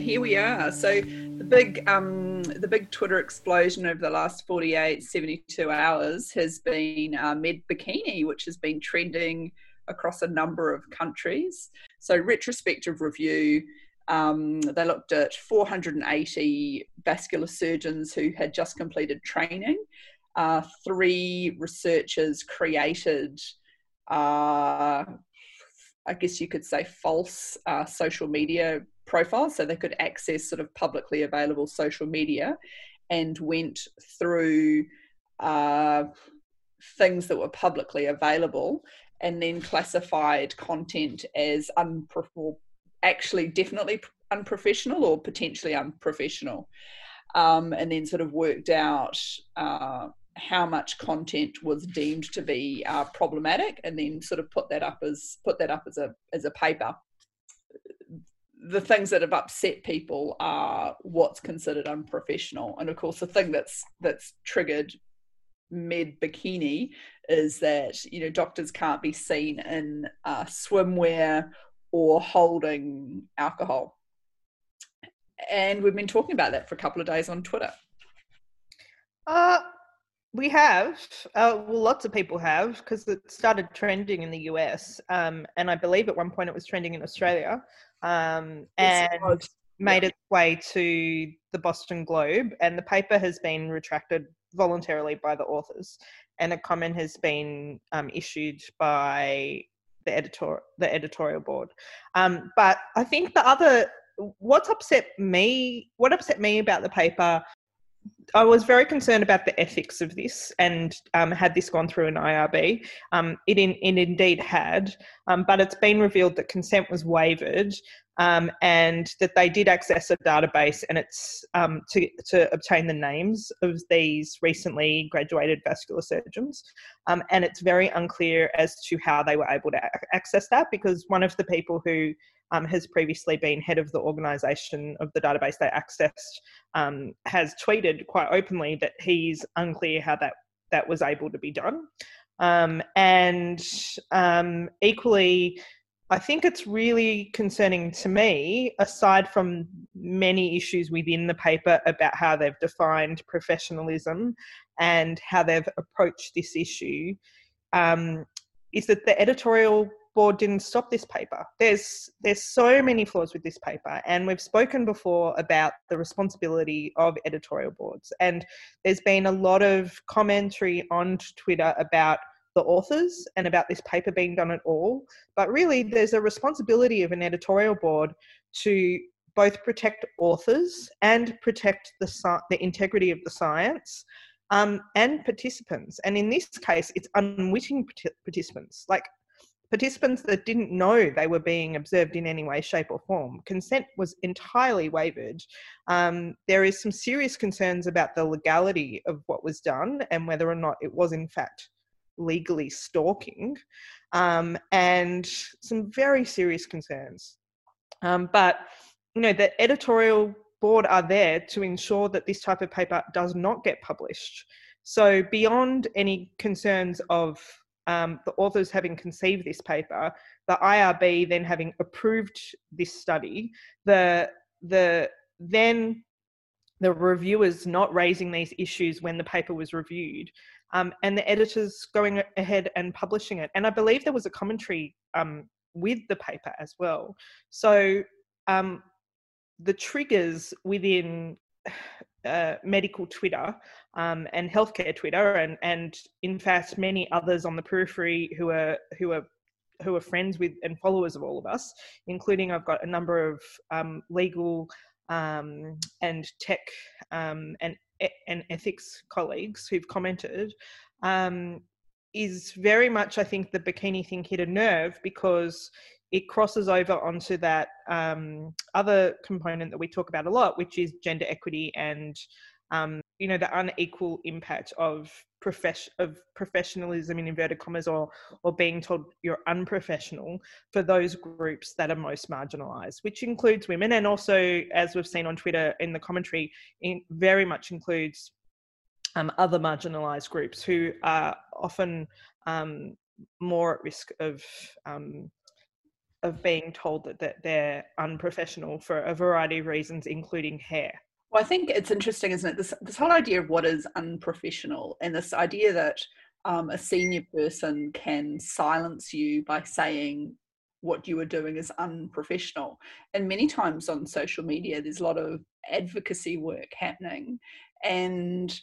here we are. So the big um, the big Twitter explosion over the last 48, 72 hours has been uh, Med Bikini, which has been trending across a number of countries. So retrospective review, um, they looked at 480 vascular surgeons who had just completed training. Uh, three researchers created uh, I guess you could say, false uh, social media profiles. So they could access sort of publicly available social media and went through uh, things that were publicly available and then classified content as unpro- actually definitely unprofessional or potentially unprofessional. Um, and then sort of worked out uh, how much content was deemed to be uh, problematic, and then sort of put that up as put that up as a as a paper. The things that have upset people are what's considered unprofessional, and of course, the thing that's that's triggered med bikini is that you know doctors can't be seen in uh, swimwear or holding alcohol, and we've been talking about that for a couple of days on Twitter. Uh, we have. Uh, well, lots of people have because it started trending in the US, um, and I believe at one point it was trending in Australia, um, and it made its way to the Boston Globe. And the paper has been retracted voluntarily by the authors, and a comment has been um, issued by the editor, the editorial board. Um, but I think the other, what's upset me, what upset me about the paper I was very concerned about the ethics of this, and um, had this gone through an IRB, um, it, in, it indeed had, um, but it's been revealed that consent was waived, um, and that they did access a database, and it's um, to to obtain the names of these recently graduated vascular surgeons, um, and it's very unclear as to how they were able to access that because one of the people who um, has previously been head of the organisation of the database they accessed, um, has tweeted quite openly that he's unclear how that that was able to be done. Um, and equally, I think it's really concerning to me, aside from many issues within the paper about how they've defined professionalism and how they've approached this issue, um, is that the editorial board didn't stop this paper. There's there's so many flaws with this paper, and we've spoken before about the responsibility of editorial boards. And there's been a lot of commentary on Twitter about the authors and about this paper being done at all. But really, there's a responsibility of an editorial board to both protect authors and protect the the integrity of the science. Um, and participants. And in this case, it's unwitting participants. Like participants that didn't know they were being observed in any way, shape, or form. Consent was entirely waived. Um, there is some serious concerns about the legality of what was done and whether or not it was in fact legally stalking, um, and some very serious concerns. Um, but you know, the editorial board are there to ensure that this type of paper does not get published. So beyond any concerns of um, the authors having conceived this paper, the IRB then having approved this study, the the then the reviewers not raising these issues when the paper was reviewed, um, and the editors going ahead and publishing it. And I believe there was a commentary um, with the paper as well. So um, the triggers within uh, medical Twitter um, and healthcare Twitter, and and in fact many others on the periphery who are who are who are friends with and followers of all of us, including I've got a number of um, legal um, and tech um, and and ethics colleagues who've commented. Um, is very much, I think, the bikini thing hit a nerve because it crosses over onto that um, other component that we talk about a lot, which is gender equity and um, you know the unequal impact of profession of professionalism in inverted commas or or being told you're unprofessional for those groups that are most marginalized which includes women and also as we've seen on twitter in the commentary in very much includes um, other marginalized groups who are often um, more at risk of um, of being told that, that they're unprofessional for a variety of reasons, including hair. Well, I think it's interesting, isn't it? This this whole idea of what is unprofessional, and this idea that um, a senior person can silence you by saying what you are doing is unprofessional. And many times on social media, there's a lot of advocacy work happening, and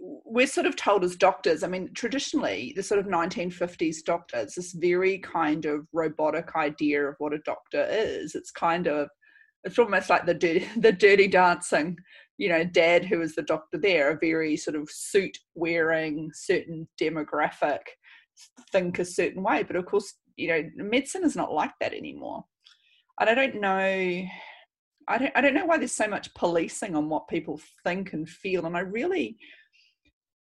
we're sort of told as doctors, I mean, traditionally, the sort of 1950s doctors, this very kind of robotic idea of what a doctor is. It's kind of, it's almost like the dirty, the dirty dancing, you know, dad who is the doctor there, a very sort of suit wearing, certain demographic, think a certain way. But of course, you know, medicine is not like that anymore. And I don't know I don't I don't know why there's so much policing on what people think and feel. And I really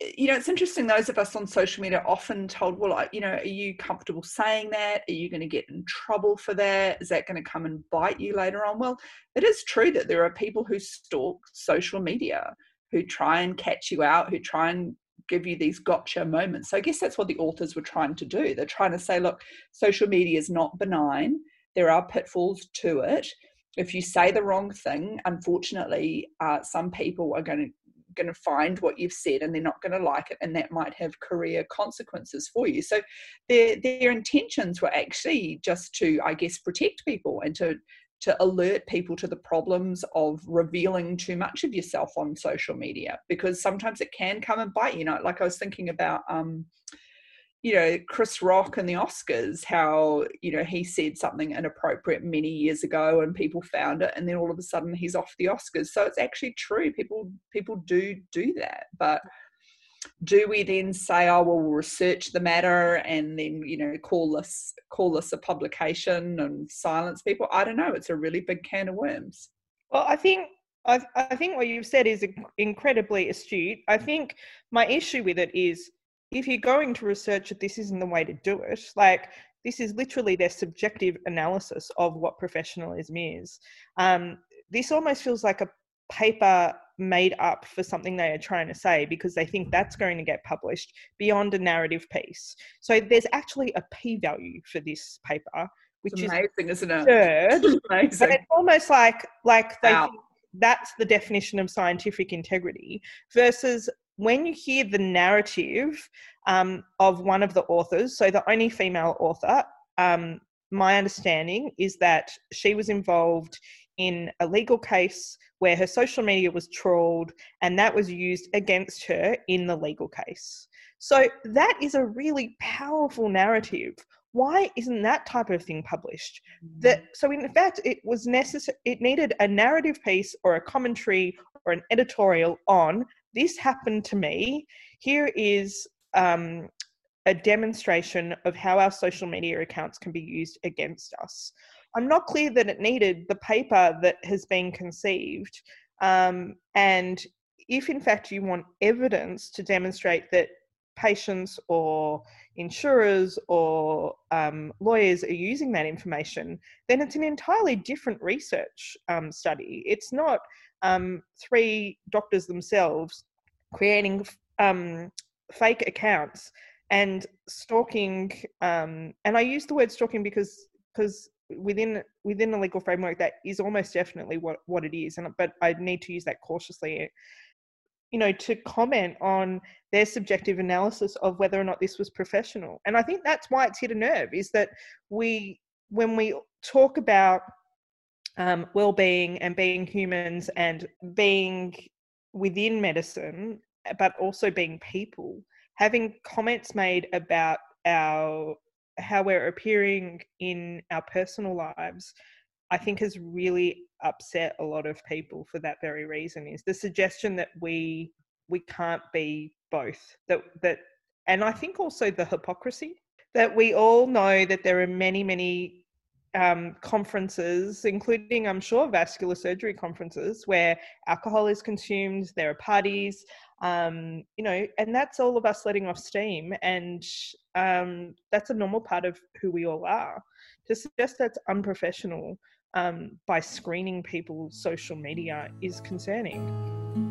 you know, it's interesting. Those of us on social media often told, well, you know, are you comfortable saying that? Are you going to get in trouble for that? Is that going to come and bite you later on? Well, it is true that there are people who stalk social media, who try and catch you out, who try and give you these gotcha moments. So I guess that's what the authors were trying to do. They're trying to say, look, social media is not benign. There are pitfalls to it if you say the wrong thing, unfortunately, uh, some people are going to going to find what you've said and they're not going to like it and that might have career consequences for you. So their their intentions were actually just to i guess protect people and to to alert people to the problems of revealing too much of yourself on social media because sometimes it can come and bite you know like i was thinking about um you know Chris Rock and the Oscars, how you know he said something inappropriate many years ago, and people found it, and then all of a sudden he's off the Oscars. So it's actually true. People people do do that, but do we then say, oh well, we'll research the matter and then you know call this call this a publication and silence people? I don't know. It's a really big can of worms. Well, I think I, I think what you've said is incredibly astute. I think my issue with it is if you're going to research it, this isn't the way to do it. Like, this is literally their subjective analysis of what professionalism is. Um, this almost feels like a paper made up for something they are trying to say because they think that's going to get published beyond a narrative piece. So there's actually a p value for this paper, which it's amazing, is isn't it? Absurd, but it's almost like like they wow. that's the definition of scientific integrity versus when you hear the narrative um, of one of the authors, so the only female author, um, my understanding is that she was involved in a legal case where her social media was trawled and that was used against her in the legal case. So that is a really powerful narrative. Why isn't that type of thing published? That mm. so in fact it was necessary it needed a narrative piece or a commentary or an editorial on this happened to me. Here is um, a demonstration of how our social media accounts can be used against us. I'm not clear that it needed the paper that has been conceived. Um, and if, in fact, you want evidence to demonstrate that patients or insurers or um, lawyers are using that information, then it's an entirely different research um, study. It's not um, three doctors themselves creating um, fake accounts and stalking. Um, and I use the word stalking because because within within the legal framework that is almost definitely what what it is. And but I need to use that cautiously. You know, to comment on their subjective analysis of whether or not this was professional. And I think that's why it's hit a nerve is that we, when we talk about um, well-being and being humans and being within medicine but also being people having comments made about our how we're appearing in our personal lives i think has really upset a lot of people for that very reason is the suggestion that we we can't be both that that and i think also the hypocrisy that we all know that there are many many um, conferences, including, I'm sure, vascular surgery conferences where alcohol is consumed, there are parties, um, you know, and that's all of us letting off steam. And um, that's a normal part of who we all are. To suggest that's unprofessional um, by screening people's social media is concerning.